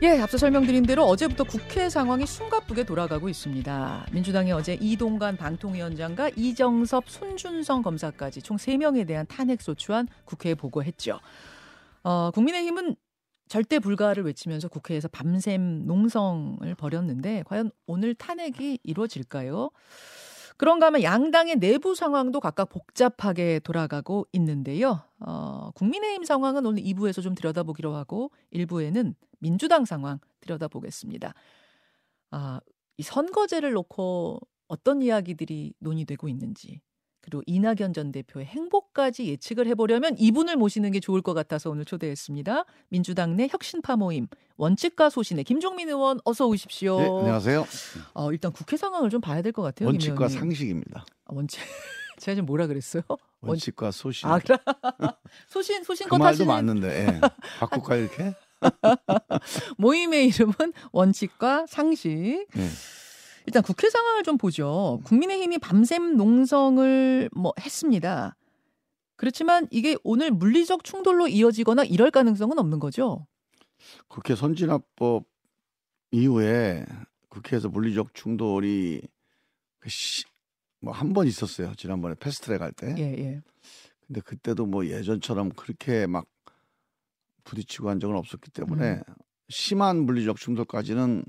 예, 앞서 설명드린 대로 어제부터 국회 상황이 숨가쁘게 돌아가고 있습니다. 민주당이 어제 이동관 방통위원장과 이정섭, 손준성 검사까지 총 3명에 대한 탄핵 소추안 국회에 보고했죠. 어, 국민의힘은 절대 불가를 외치면서 국회에서 밤샘 농성을 벌였는데 과연 오늘 탄핵이 이루어질까요? 그런가 하면 양당의 내부 상황도 각각 복잡하게 돌아가고 있는데요. 어, 국민의힘 상황은 오늘 2부에서 좀 들여다보기로 하고 1부에는 민주당 상황 들여다보겠습니다. 아, 이 선거제를 놓고 어떤 이야기들이 논의되고 있는지 그리고 이낙연 전 대표의 행보까지 예측을 해보려면 이분을 모시는 게 좋을 것 같아서 오늘 초대했습니다. 민주당 내 혁신파 모임 원칙과 소신의 김종민 의원 어서 오십시오. 네, 안녕하세요. 어, 일단 국회 상황을 좀 봐야 될 것 같아요. 원칙과 상식입니다. 아, 원칙. 제가 지금 뭐라 그랬어요? 원칙과 소신. 아, 그래. 소신 소신 그 말도 맞는데 예. 바꿀까 이렇게? 모임의 이름은 원칙과 상식. 네. 일단 국회 상황을 좀 보죠. 국민의힘이 밤샘 농성을 뭐 했습니다. 그렇지만 이게 오늘 물리적 충돌로 이어지거나 이럴 가능성은 없는 거죠. 국회 선진화법 이후에 국회에서 물리적 충돌이 그뭐한 번 있었어요. 지난번에 패스트트랙 할 때. 예, 예. 근데 그때도 뭐 예전처럼 그렇게 막 부딪히고 한 적은 없었기 때문에 음. 심한 물리적 충돌까지는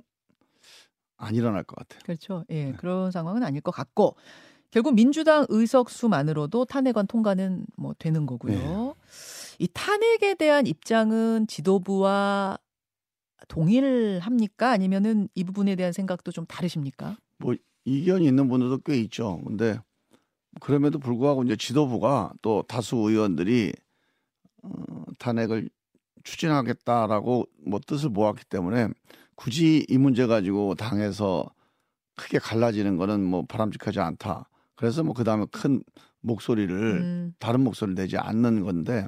안 일어날 것 같아요. 그렇죠. 예, 네. 그런 상황은 아닐 것 같고 결국 민주당 의석 수만으로도 탄핵안 통과는 뭐 되는 거고요. 네. 이 탄핵에 대한 입장은 지도부와 동일합니까? 아니면은 이 부분에 대한 생각도 좀 다르십니까? 뭐 이견이 있는 분들도 꽤 있죠. 근데 그럼에도 불구하고 이제 지도부가 또 다수 의원들이 어, 탄핵을 추진하겠다라고 뭐 뜻을 모았기 때문에 굳이 이 문제 가지고 당에서 크게 갈라지는 거는 뭐 바람직하지 않다. 그래서 뭐 그다음에 큰 목소리를 음. 다른 목소리를 내지 않는 건데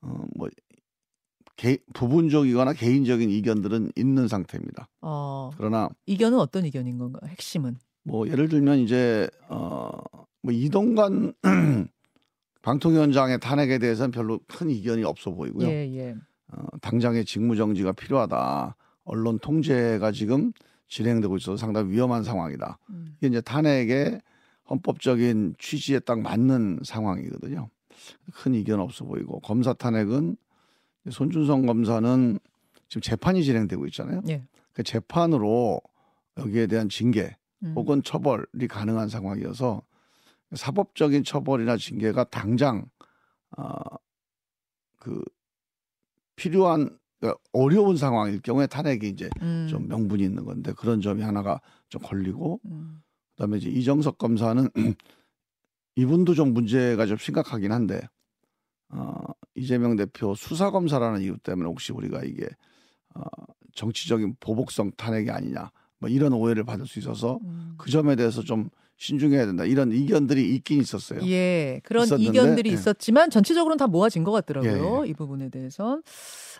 어뭐 부분적이거나 개인적인 이견들은 있는 상태입니다. 어, 그러나 이견은 어떤 이견인 건가요? 핵심은 뭐 예를 들면 이제 어뭐 이동관 방통위원장의 탄핵에 대해서는 별로 큰 이견이 없어 보이고요. 예, 예. 어, 당장의 직무 정지가 필요하다. 언론 통제가 지금 진행되고 있어서 상당히 위험한 상황이다. 음. 이게 이제 탄핵의 헌법적인 취지에 딱 맞는 상황이거든요. 큰 이견 없어 보이고 검사 탄핵은 손준성 검사는 지금 재판이 진행되고 있잖아요. 예. 그 재판으로 여기에 대한 징계 음. 혹은 처벌이 가능한 상황이어서 사법적인 처벌이나 징계가 당장 어 그 필요한 그러니까 어려운 상황일 경우에 탄핵이 이제 음. 좀 명분이 있는 건데 그런 점이 하나가 좀 걸리고 음. 그다음에 이제 이정석 검사는 이분도 좀 문제가 좀 심각하긴 한데 어, 이재명 대표 수사 검사라는 이유 때문에 혹시 우리가 이게 어, 정치적인 보복성 탄핵이 아니냐 뭐 이런 오해를 받을 수 있어서 음. 그 점에 대해서 좀 신중해야 된다 이런 이견들이 있긴 있었어요. 예, 그런 있었는데, 이견들이 예. 있었지만 전체적으로는 다 모아진 것 같더라고요. 예, 예. 이 부분에 대해선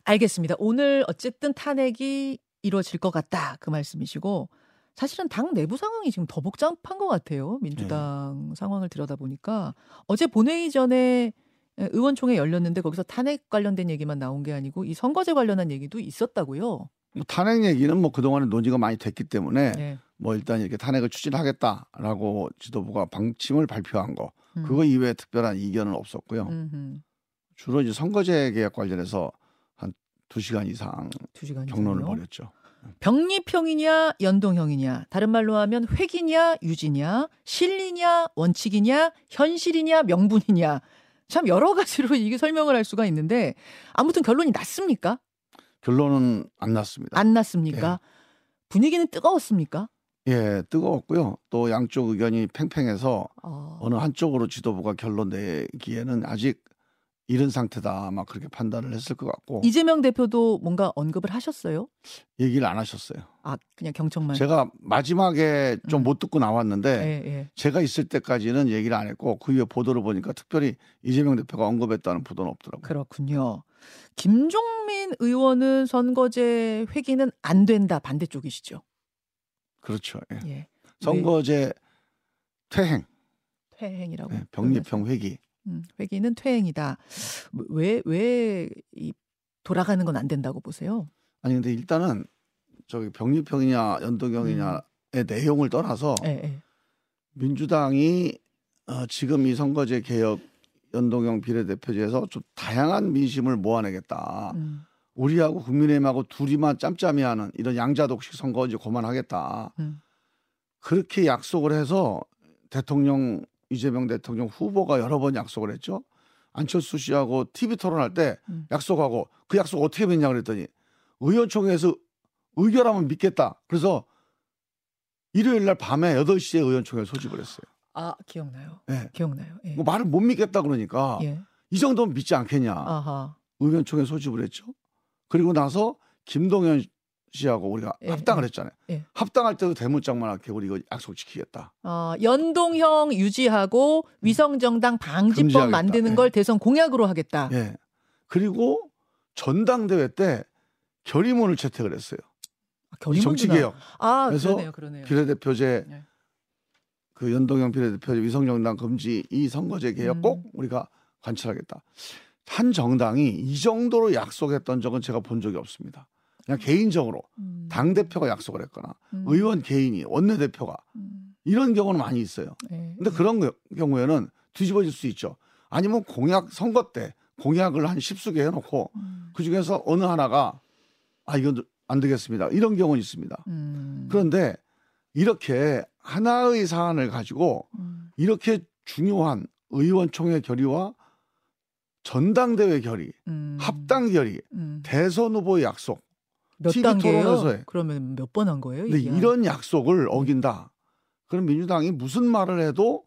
알겠습니다. 오늘 어쨌든 탄핵이 이루어질 것 같다 그 말씀이시고 사실은 당 내부 상황이 지금 더 복잡한 것 같아요. 민주당 예. 상황을 들여다 보니까 어제 본회의 전에 의원총회 열렸는데 거기서 탄핵 관련된 얘기만 나온 게 아니고 이 선거제 관련한 얘기도 있었다고요. 뭐 탄핵 얘기는 뭐 그동안에 논의가 많이 됐기 때문에 네. 뭐 일단 이렇게 탄핵을 추진하겠다라고 지도부가 방침을 발표한 거 음. 그거 이외에 특별한 이견은 없었고요. 음흠. 주로 이제 선거제 계약 관련해서 한 두 시간 이상 2시간 경론을 벌였죠. 병립형이냐 연동형이냐 다른 말로 하면 획이냐 유지냐 실리냐 원칙이냐 현실이냐 명분이냐 참 여러 가지로 이게 설명을 할 수가 있는데 아무튼 결론이 났습니까? 결론은 안 났습니다. 안 났습니까? 예. 분위기는 뜨거웠습니까? 예, 뜨거웠고요. 또 양쪽 의견이 팽팽해서 어... 어느 한쪽으로 지도부가 결론 내기에는 아직 이런 상태다. 막 그렇게 판단을 했을 것 같고. 이재명 대표도 뭔가 언급을 하셨어요? 얘기를 안 하셨어요. 아, 그냥 경청만. 제가 마지막에 좀못 음. 듣고 나왔는데 예, 예. 제가 있을 때까지는 얘기를 안 했고 그 이후에 보도를 보니까 특별히 이재명 대표가 언급했다는 보도는 없더라고요. 그렇군요. 김종민 의원은 선거제 회기는 안 된다 반대쪽이시죠? 그렇죠. 예. 예. 선거제 퇴행. 퇴행이라고. 네, 병립형 회기. 음, 회기는 퇴행이다. 왜 왜 이 돌아가는 건 안 된다고 보세요? 아니 근데 일단은 저기 병립형이냐 연동형이냐의 음. 내용을 떠나서 네, 네. 민주당이 어, 지금 이 선거제 개혁 연동형 비례대표제에서 좀 다양한 민심을 모아내겠다. 음. 우리하고 국민의힘하고 둘이만 짬짬이 하는 이런 양자독식 선거 이제 그만하겠다. 음. 그렇게 약속을 해서 대통령 이재명 대통령 후보가 여러 번 약속을 했죠. 안철수 씨하고 TV 토론할 때 음. 약속하고 그 약속 어떻게 믿냐 그랬더니 의원총회에서 의결하면 믿겠다. 그래서 일요일 날 밤에 8시에 의원총회 소집을 했어요. 아, 기억나요? 네. 기억나요. 예. 뭐 말을 못 믿겠다 그러니까 예. 이 정도면 믿지 않겠냐. 아하. 의원총회 소집을 했죠. 그리고 나서 김동연 씨하고 우리가 예, 합당을 예, 했잖아요. 예. 합당할 때도 대문짝만하게 우리 이거 약속 지키겠다. 어, 연동형 유지하고 위성정당 방지법 금지하겠다. 만드는 걸 예. 대선 공약으로 하겠다. 예. 그리고 전당대회 때 결의문을 채택을 했어요. 아, 결의문 정치개혁. 아, 그래서 그러네요, 그러네요. 비례대표제 네. 그 연동형 비례대표제 위성정당 금지 이 선거제 개혁 음. 꼭 우리가 관철하겠다. 한 정당이 이 정도로 약속했던 적은 제가 본 적이 없습니다. 그냥 개인적으로 음. 당 대표가 약속을 했거나 음. 의원 개인이 원내 대표가 음. 이런 경우는 많이 있어요. 네. 근데 그런 경우에는 뒤집어질 수 있죠. 아니면 공약 선거 때 공약을 한 십수 개 해놓고 음. 그 중에서 어느 하나가 아 이건 안 되겠습니다. 이런 경우는 있습니다. 음. 그런데 이렇게 하나의 사안을 가지고 음. 이렇게 중요한 의원총회 결의와 전당대회 결의, 합당 결의, 대선 후보의 약속 몇 단계요? 그러면 몇 번 한 거예요? 근데? 이런 약속을 어긴다. 그럼 민주당이 무슨 말을 해도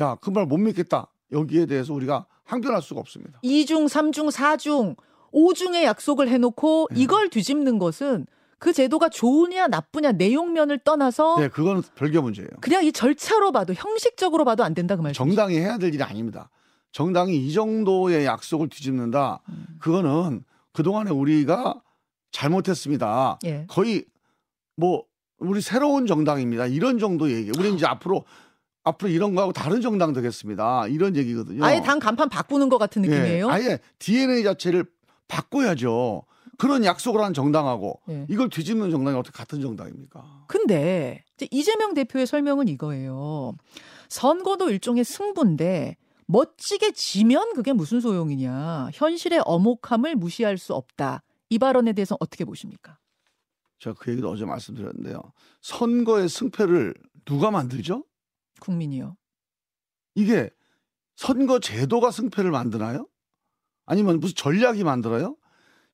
야, 그 말 못 믿겠다. 여기에 대해서 우리가 항변할 수가 없습니다. 2중, 3중, 4중, 5중의 약속을 해놓고 네. 이걸 뒤집는 것은 그 제도가 좋으냐 나쁘냐 내용면을 떠나서 네, 그건 별개 문제예요. 그냥 이 절차로 봐도 형식적으로 봐도 안 된다 그 말이죠. 정당이 해야 될 일이 아닙니다. 정당이 이 정도의 약속을 뒤집는다. 음. 그거는 그동안에 우리가 잘못했습니다. 예. 거의 뭐 우리 새로운 정당입니다. 이런 정도 얘기. 우리 이제 앞으로 앞으로 이런 거하고 다른 정당 되겠습니다. 이런 얘기거든요. 아예 당 간판 바꾸는 것 같은 예. 느낌이에요. 예. 아예 DNA 자체를 바꿔야죠. 그런 약속을 한 정당하고 예. 이걸 뒤집는 정당이 어떻게 같은 정당입니까? 근데 이재명 대표의 설명은 이거예요. 선거도 일종의 승부인데 멋지게 지면 그게 무슨 소용이냐. 현실의 어목함을 무시할 수 없다. 이 발언에 대해서 어떻게 보십니까? 제가 그 얘기도 어제 말씀드렸는데요. 선거의 승패를 누가 만들죠? 국민이요. 이게 선거 제도가 승패를 만드나요? 아니면 무슨 전략이 만들어요?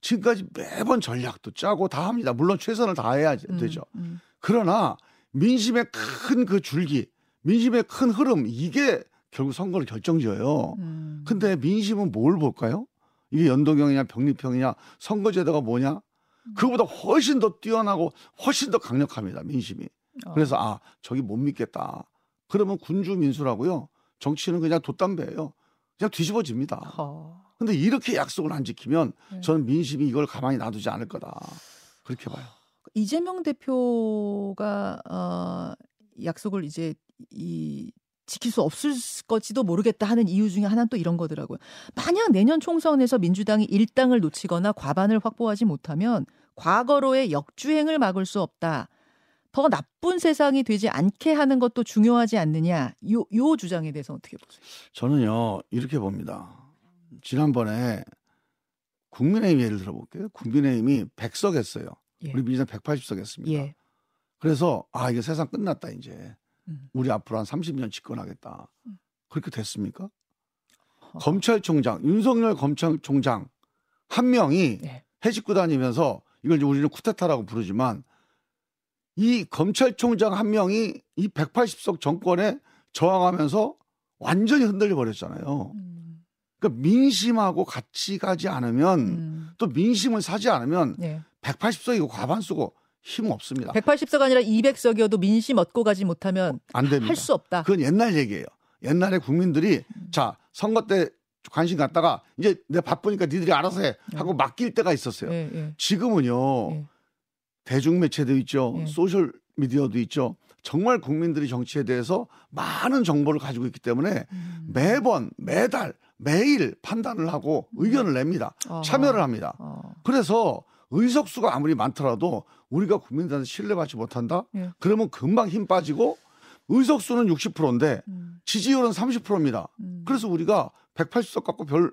지금까지 매번 전략도 짜고 다 합니다. 물론 최선을 다해야 음, 되죠. 음, 음. 그러나 민심의 큰 그 줄기, 민심의 큰 흐름 이게 결국 선거를 결정지어요. 음. 근데 민심은 뭘 볼까요? 이게 연동형이냐 병립형이냐 선거제도가 뭐냐 그보다 훨씬 더 뛰어나고 훨씬 더 강력합니다 민심이. 어. 그래서 아 저기 못 믿겠다. 그러면 군주 민수라고요. 정치는 그냥 돛담배예요. 그냥 뒤집어집니다. 어. 근데 이렇게 약속을 안 지키면 네. 저는 민심이 이걸 가만히 놔두지 않을 거다. 그렇게 봐요. 이재명 대표가 어, 약속을 이제 이 지킬 수 없을 것지도 모르겠다 하는 이유 중에 하나는 또 이런 거더라고요. 만약 내년 총선에서 민주당이 일당을 놓치거나 과반을 확보하지 못하면 과거로의 역주행을 막을 수 없다. 더 나쁜 세상이 되지 않게 하는 것도 중요하지 않느냐. 요, 요 주장에 대해서 어떻게 보세요? 저는요, 이렇게 봅니다. 지난번에 국민의힘 예를 들어볼게요. 국민의힘이 100석 했어요. 예. 우리 민주당 180석 했습니다. 예. 그래서 아, 이게 세상 끝났다, 이제. 음. 우리 앞으로 한 30년 집권하겠다. 음. 그렇게 됐습니까? 어. 검찰총장 윤석열 검찰총장 한 명이 네. 해집고 다니면서 이걸 이제 우리는 쿠데타라고 부르지만 이 검찰총장 한 명이 이 180석 정권에 저항하면서 완전히 흔들려 버렸잖아요. 음. 그러니까 민심하고 같이 가지 않으면 음. 또 민심을 사지 않으면 네. 180석이고 과반수고 힘 없습니다. 180석 아니라 200석이어도 민심 얻고 가지 못하면 안 됩니다. 할 수 없다. 그건 옛날 얘기예요. 옛날에 국민들이 음. 자 선거 때 관심 갖다가 이제 내가 바쁘니까 니들이 알아서 해 하고 네. 맡길 때가 있었어요. 네, 네. 지금은요 대중매체도 있죠, 소셜 미디어도 있죠. 정말 국민들이 정치에 대해서 많은 정보를 가지고 있기 때문에 음. 매번 매달 매일 판단을 하고 의견을 냅니다. 참여를 합니다. 어. 그래서 의석수가 아무리 많더라도 우리가 국민들한테 신뢰받지 못한다? 예. 그러면 금방 힘 빠지고 의석수는 60%인데 음. 지지율은 30%입니다. 음. 그래서 우리가 180석 갖고 별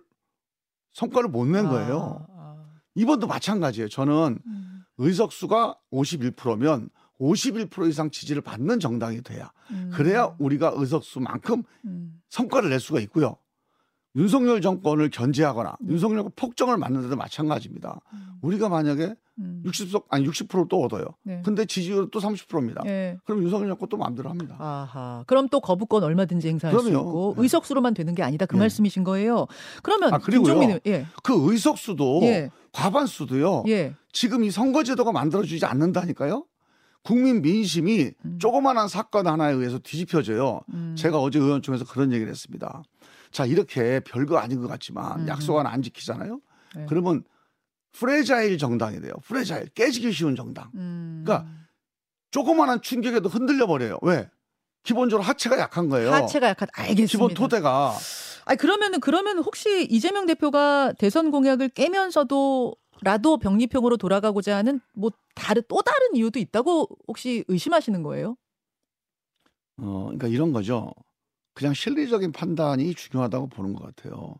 성과를 못낸 아, 거예요. 아. 이번도 마찬가지예요. 저는 음. 의석수가 51%면 51% 이상 지지를 받는 정당이 돼야 음. 그래야 우리가 의석수만큼 음. 성과를 낼 수가 있고요. 윤석열 정권을 견제하거나 음. 윤석열 폭정을 맞는 데도 마찬가지입니다. 음. 우리가 만약에 음. 60석 아니 60%또 얻어요. 네. 근데 지지율은 또 30%입니다. 네. 그럼 윤석열 정권 또 마음대로 합니다. 아하. 그럼 또 거부권 얼마든지 행사할 그럼요. 수 있고 네. 의석수로만 되는 게 아니다 그 네. 말씀이신 거예요. 그러면 아, 그리고요. 예. 그 의석수도 예. 과반수도요. 예. 지금 이 선거제도가 만들어주지 않는다니까요. 국민 민심이 음. 조그마한 사건 하나에 의해서 뒤집혀져요. 음. 제가 어제 의원총회에서 그런 얘기를 했습니다. 자 이렇게 별거 아닌 것 같지만 음. 약속 하나 안 지키잖아요. 네. 그러면 fragile 정당이 돼요. fragile 깨지기 쉬운 정당. 음. 그러니까 조그마한 충격에도 흔들려 버려요. 왜? 기본적으로 하체가 약한 거예요. 하체가 약한 알겠습니다. 기본 토대가. 아니 그러면은 그러면 혹시 이재명 대표가 대선 공약을 깨면서도 라도 병리평으로 돌아가고자 하는 뭐 다른 또 다른 이유도 있다고 혹시 의심하시는 거예요? 어, 그러니까 이런 거죠. 그냥 실리적인 판단이 중요하다고 보는 것 같아요.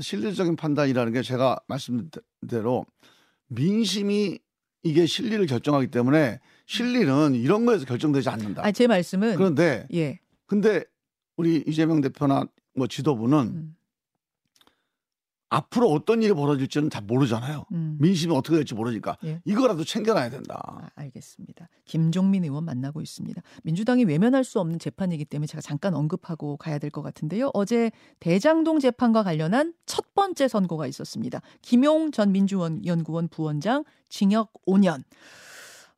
실리적인 판단이라는 게 제가 말씀드린 대로 민심이 이게 실리를 결정하기 때문에 실리는 이런 거에서 결정되지 않는다. 아, 제 말씀은 그런데 예. 근데 우리 이재명 대표나 뭐 지도부는 음. 앞으로 어떤 일이 벌어질지는 잘 모르잖아요. 음. 민심이 어떻게 될지 모르니까 예. 이거라도 챙겨놔야 된다. 아, 알겠습니다. 김종민 의원 만나고 있습니다. 민주당이 외면할 수 없는 재판이기 때문에 제가 잠깐 언급하고 가야 될 것 같은데요. 어제 대장동 재판과 관련한 첫 번째 선고가 있었습니다. 김용 전 민주연구원 부원장 징역 5년.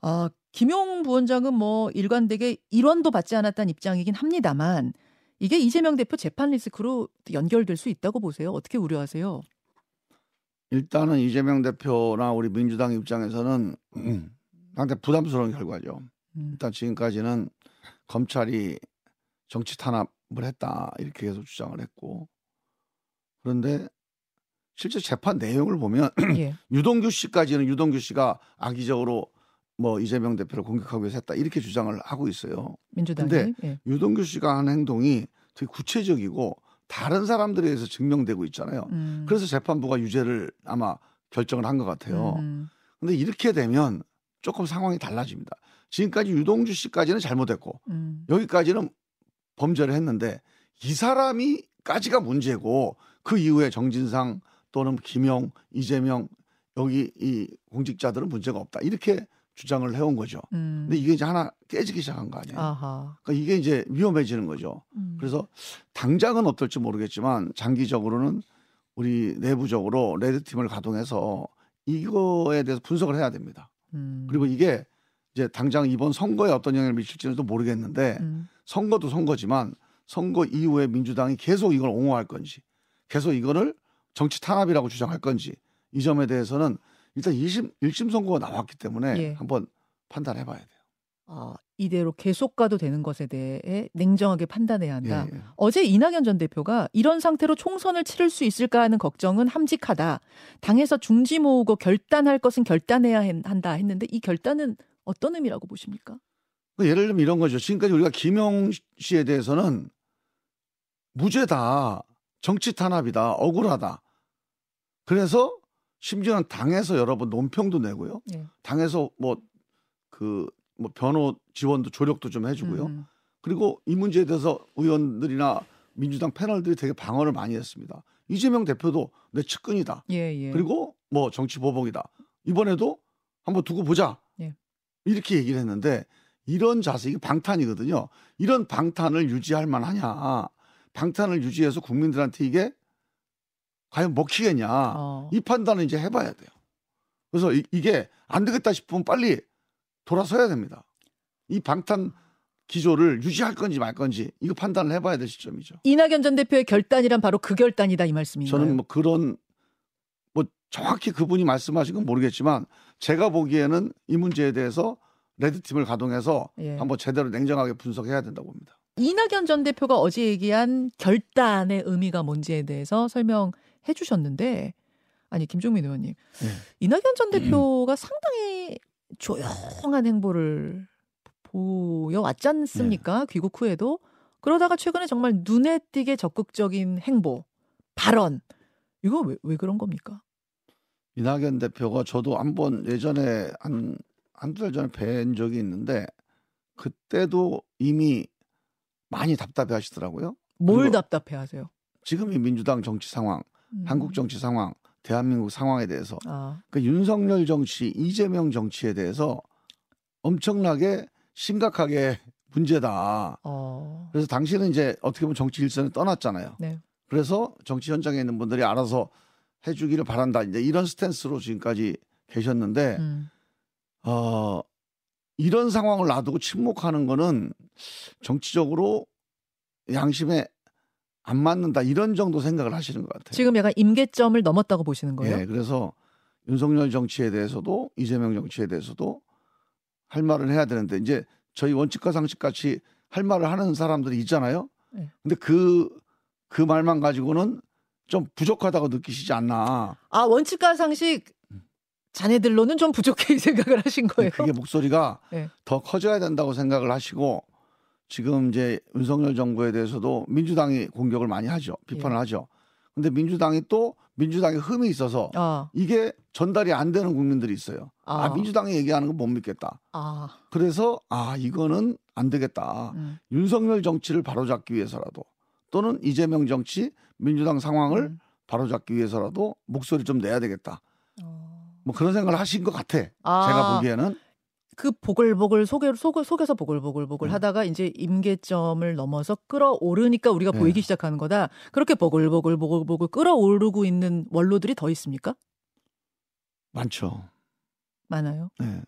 어, 김용 부원장은 뭐 일관되게 일원도 받지 않았다는 입장이긴 합니다만 이게 이재명 대표 재판 리스크로 연결될 수 있다고 보세요. 어떻게 우려하세요? 일단은 이재명 대표나 우리 민주당 입장에서는 음, 상당히 부담스러운 결과죠. 음. 일단 지금까지는 검찰이 정치 탄압을 했다 이렇게 계속 주장을 했고 그런데 실제 재판 내용을 보면 예. 유동규 씨까지는 유동규 씨가 악의적으로 뭐 이재명 대표를 공격하기 위해서 했다 이렇게 주장을 하고 있어요. 민주당이. 근데 예. 유동규 씨가 한 행동이 되게 구체적이고 다른 사람들에 의해서 증명되고 있잖아요. 음. 그래서 재판부가 유죄를 아마 결정을 한 것 같아요. 음. 근데 이렇게 되면 조금 상황이 달라집니다. 지금까지 유동규 씨까지는 잘못했고 음. 여기까지는 범죄를 했는데 이 사람이까지가 문제고 그 이후에 정진상 또는 김영, 이재명 여기 이 공직자들은 문제가 없다. 이렇게 주장을 해온 거죠. 음. 근데 이게 이제 하나 깨지기 시작한 거 아니에요. 아하. 그러니까 이게 이제 위험해지는 거죠. 음. 그래서 당장은 어떨지 모르겠지만 장기적으로는 우리 내부적으로 레드 팀을 가동해서 이거에 대해서 분석을 해야 됩니다. 음. 그리고 이게 이제 당장 이번 선거에 어떤 영향을 미칠지는 또 모르겠는데 음. 선거도 선거지만 선거 이후에 민주당이 계속 이걸 옹호할 건지 계속 이거를 정치 탄압이라고 주장할 건지 이 점에 대해서는 일단 1심, 1심 선고가 나왔기 때문에 예. 한번 판단해 봐야 돼요. 어, 이대로 계속 가도 되는 것에 대해 냉정하게 판단해야 한다. 예, 예. 어제 이낙연 전 대표가 이런 상태로 총선을 치를 수 있을까 하는 걱정은 함직하다. 당에서 중지 모으고 결단할 것은 결단해야 한다 했는데 이 결단은 어떤 의미라고 보십니까? 그 예를 들면 이런 거죠. 지금까지 우리가 김용 씨에 대해서는 무죄다. 정치 탄압이다. 억울하다. 그래서 심지어는 당에서 여러분 논평도 내고요. 네. 당에서 뭐 그뭐 그 뭐 변호 지원도 조력도 좀 해주고요. 음. 그리고 이 문제에 대해서 의원들이나 민주당 패널들이 되게 방어를 많이 했습니다. 이재명 대표도 내 측근이다. 예, 예. 그리고 뭐 정치 보복이다. 이번에도 한번 두고 보자. 예. 이렇게 얘기를 했는데 이런 자세 이게 방탄이거든요. 이런 방탄을 유지할 만하냐? 방탄을 유지해서 국민들한테 이게 과연 먹히겠냐 어. 이 판단을 이제 해봐야 돼요. 그래서 이, 이게 안 되겠다 싶으면 빨리 돌아서야 됩니다. 이 방탄 기조를 유지할 건지 말 건지 이거 판단을 해봐야 될 시점이죠. 이낙연 전 대표의 결단이란 바로 그 결단이다 이 말씀인가요? 저는 뭐 그런 뭐 정확히 그분이 말씀하신 건 모르겠지만 제가 보기에는 이 문제에 대해서 레드팀을 가동해서 예. 한번 제대로 냉정하게 분석해야 된다고 봅니다. 이낙연 전 대표가 어제 얘기한 결단의 의미가 뭔지에 대해서 설명 해 주셨는데 아니 김종민 의원님 네. 이낙연 전 대표가 음. 상당히 조용한 행보를 보여왔지 않습니까? 네. 귀국 후에도 그러다가 최근에 정말 눈에 띄게 적극적인 행보, 발언 이거 왜, 왜 그런 겁니까? 이낙연 대표가 저도 한 번 예전에 한 한두 달 전에 뵌 적이 있는데 그때도 이미 많이 답답해 하시더라고요. 뭘 답답해 하세요? 지금 이 민주당 정치 상황, 음. 한국 정치 상황, 대한민국 상황에 대해서 아. 그 윤석열 정치, 이재명 정치에 대해서 엄청나게 심각하게 문제다. 어. 그래서 당신은 이제 어떻게 보면 정치 일선에 떠났잖아요. 네. 그래서 정치 현장에 있는 분들이 알아서 해주기를 바란다. 이제 이런 스탠스로 지금까지 계셨는데, 음. 어, 이런 상황을 놔두고 침묵하는 거는 정치적으로 양심에 안 맞는다 이런 정도 생각을 하시는 것 같아요. 지금 약간 임계점을 넘었다고 보시는 거예요? 네, 그래서 윤석열 정치에 대해서도 이재명 정치에 대해서도 할 말을 해야 되는데 이제 저희 원칙과 상식 같이 할 말을 하는 사람들이 있잖아요. 네. 근데 그, 그 말만 가지고는 좀 부족하다고 느끼시지 않나. 아, 원칙과 상식 자네들로는 좀 부족해 생각을 하신 거예요. 그게 목소리가 네. 더 커져야 된다고 생각을 하시고 지금 이제 윤석열 정부에 대해서도 민주당이 공격을 많이 하죠. 비판을 예. 하죠. 근데 민주당이 또 민주당의 흠이 있어서 아. 이게 전달이 안 되는 국민들이 있어요. 아, 아 민주당이 얘기하는 건 못 믿겠다. 아. 그래서 아 이거는 안 되겠다. 음. 윤석열 정치를 바로잡기 위해서라도 또는 이재명 정치 민주당 상황을 음. 바로잡기 위해서라도 목소리 좀 내야 되겠다. 어. 뭐 그런 생각을 하신 것 같아. 아. 제가 보기에는 그 보글보글 속에 속, 속에서 보글보글보글 음. 하다가 이제 임계점을 넘어서 끌어오르니까 우리가 네. 보이기 시작하는 거다. 그렇게 보글보글 보글보글 끌어오르고 있는 원로들이 더 있습니까? 많죠. 많아요. 네.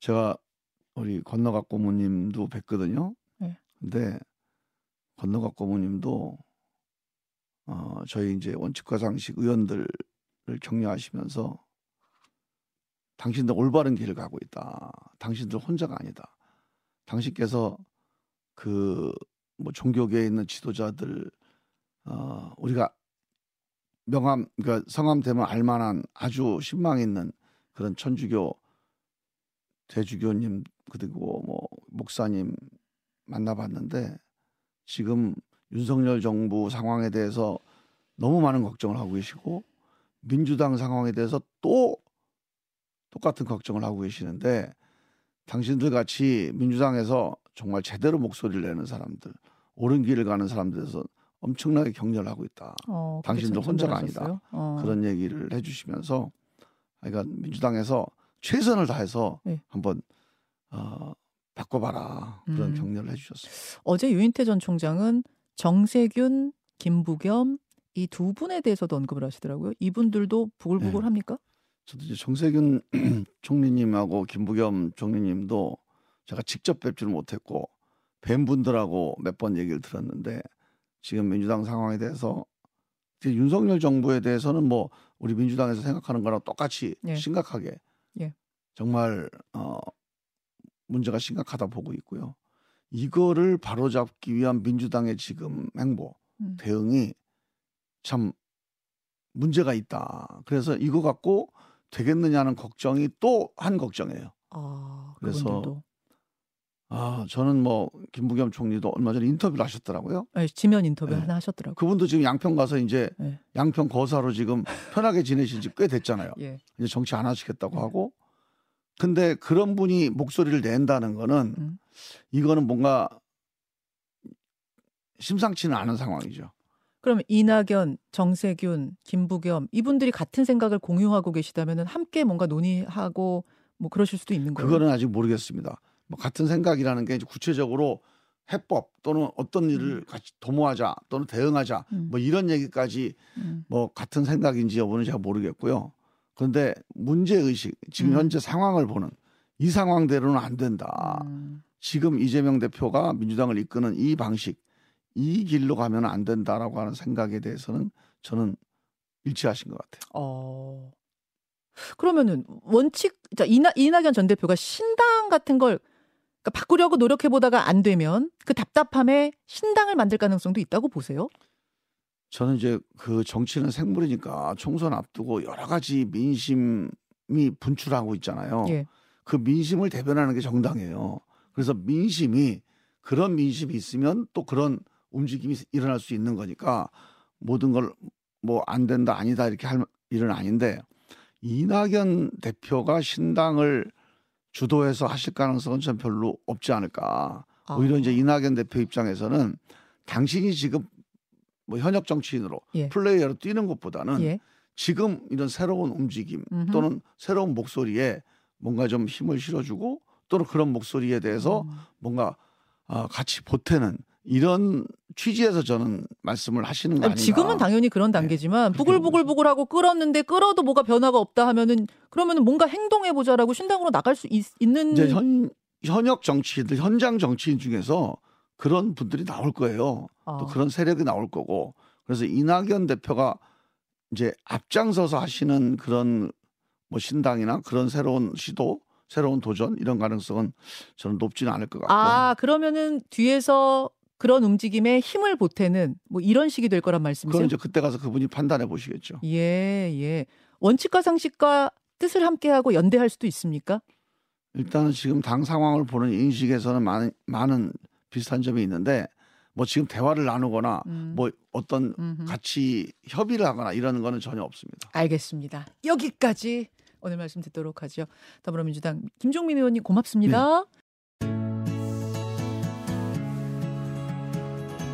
제가 우리 건너각 고모님도 뵀거든요. 네. 근데 건너각 고모님도 어, 저희 이제 원칙과 상식 의원들을 격려하시면서 당신들 올바른 길을 가고 있다. 당신들 혼자가 아니다. 당신께서 그 뭐 종교계에 있는 지도자들 어 우리가 명함 그러니까 성함 되면 알만한 아주 신망 있는 그런 천주교 대주교님 그리고 뭐 목사님 만나봤는데 지금 윤석열 정부 상황에 대해서 너무 많은 걱정을 하고 계시고 민주당 상황에 대해서 또 똑같은 걱정을 하고 계시는데 당신들 같이 민주당에서 정말 제대로 목소리를 내는 사람들, 옳은 길을 가는 사람들에서 엄청나게 격려를 하고 있다. 어, 당신도 혼자가 아니다. 어. 그런 얘기를 해주시면서 그러니까 민주당에서 최선을 다해서 네. 한번 어, 바꿔봐라 그런 음. 격려를 해주셨어요. 어제 유인태 전 총장은 정세균, 김부겸 이 두 분에 대해서도 언급을 하시더라고요. 이분들도 부글부글합니까? 네. 저도 이제 정세균 총리님하고 김부겸 총리님도 제가 직접 뵙지를 못했고 뵌 분들하고 몇 번 얘기를 들었는데 지금 민주당 상황에 대해서 윤석열 정부에 대해서는 뭐 우리 민주당에서 생각하는 거랑 똑같이 예. 심각하게 예. 정말 어 문제가 심각하다 보고 있고요. 이거를 바로잡기 위한 민주당의 지금 행보 음. 대응이 참 문제가 있다. 그래서 이거 갖고 되겠느냐는 걱정이 또 한 걱정이에요. 아, 그래서 아 저는 뭐 김부겸 총리도 얼마 전에 인터뷰를 하셨더라고요. 네, 지면 인터뷰 네. 하나 하셨더라고요. 그분도 지금 양평 가서 이제 네. 양평 거사로 지금 편하게 지내신 지 꽤 됐잖아요. 예. 이제 정치 안 하시겠다고 네. 하고. 근데 그런 분이 목소리를 낸다는 거는 음. 이거는 뭔가 심상치는 않은 상황이죠. 그럼 이낙연, 정세균, 김부겸 이분들이 같은 생각을 공유하고 계시다면 함께 뭔가 논의하고 뭐 그러실 수도 있는 거예요. 그거는 아직 모르겠습니다. 뭐 같은 생각이라는 게 구체적으로 해법 또는 어떤 일을 음. 같이 도모하자 또는 대응하자 음. 뭐 이런 얘기까지 음. 뭐 같은 생각인지 여부는 제가 모르겠고요. 그런데 문제 의식 지금 음. 현재 상황을 보는 이 상황대로는 안 된다. 음. 지금 이재명 대표가 민주당을 이끄는 이 방식 이 길로 가면 안 된다라고 하는 생각에 대해서는 저는 일치하신 것 같아요. 어. 그러면은 원칙 자 이나, 이낙연 전 대표가 신당 같은 걸 그러니까 바꾸려고 노력해 보다가 안 되면 그 답답함에 신당을 만들 가능성도 있다고 보세요? 저는 이제 그 정치는 생물이니까 총선 앞두고 여러 가지 민심이 분출하고 있잖아요. 예. 그 민심을 대변하는 게 정당이에요. 그래서 민심이 그런 민심이 있으면 또 그런 움직임이 일어날 수 있는 거니까 모든 걸 뭐 안 된다 아니다 이렇게 할 일은 아닌데 이낙연 대표가 신당을 주도해서 하실 가능성은 전 별로 없지 않을까. 아. 오히려 이제 이낙연 대표 입장에서는 당신이 지금 뭐 현역 정치인으로 예. 플레이어로 뛰는 것보다는 예. 지금 이런 새로운 움직임 음흠. 또는 새로운 목소리에 뭔가 좀 힘을 실어주고 또는 그런 목소리에 대해서 음. 뭔가 어, 같이 보태는 이런 취지에서 저는 말씀을 하시는 거 아닌가. 지금은 당연히 그런 네. 단계지만 네, 부글부글부글하고 끌었는데 끌어도 뭐가 변화가 없다 하면은 그러면은 뭔가 행동해 보자라고 신당으로 나갈 수 있, 는 이제 현 현역 정치인들 현장 정치인 중에서 그런 분들이 나올 거예요. 어. 또 그런 세력이 나올 거고. 그래서 이낙연 대표가 이제 앞장서서 하시는 그런 뭐 신당이나 그런 새로운 시도, 새로운 도전 이런 가능성은 저는 높지는 않을 것 같고. 아 그러면은 뒤에서 그런 움직임에 힘을 보태는 뭐 이런 식이 될 거란 말씀이세요? 그건 이제 그때 가서 그분이 판단해 보시겠죠. 예, 예. 원칙과 상식과 뜻을 함께하고 연대할 수도 있습니까? 일단은 지금 당 상황을 보는 인식에서는 많은 많은 비슷한 점이 있는데 뭐 지금 대화를 나누거나 음. 뭐 어떤 음흠. 같이 협의를 하거나 이러는 거는 전혀 없습니다. 알겠습니다. 여기까지 오늘 말씀 듣도록 하죠. 더불어민주당 김종민 의원님 고맙습니다. 네.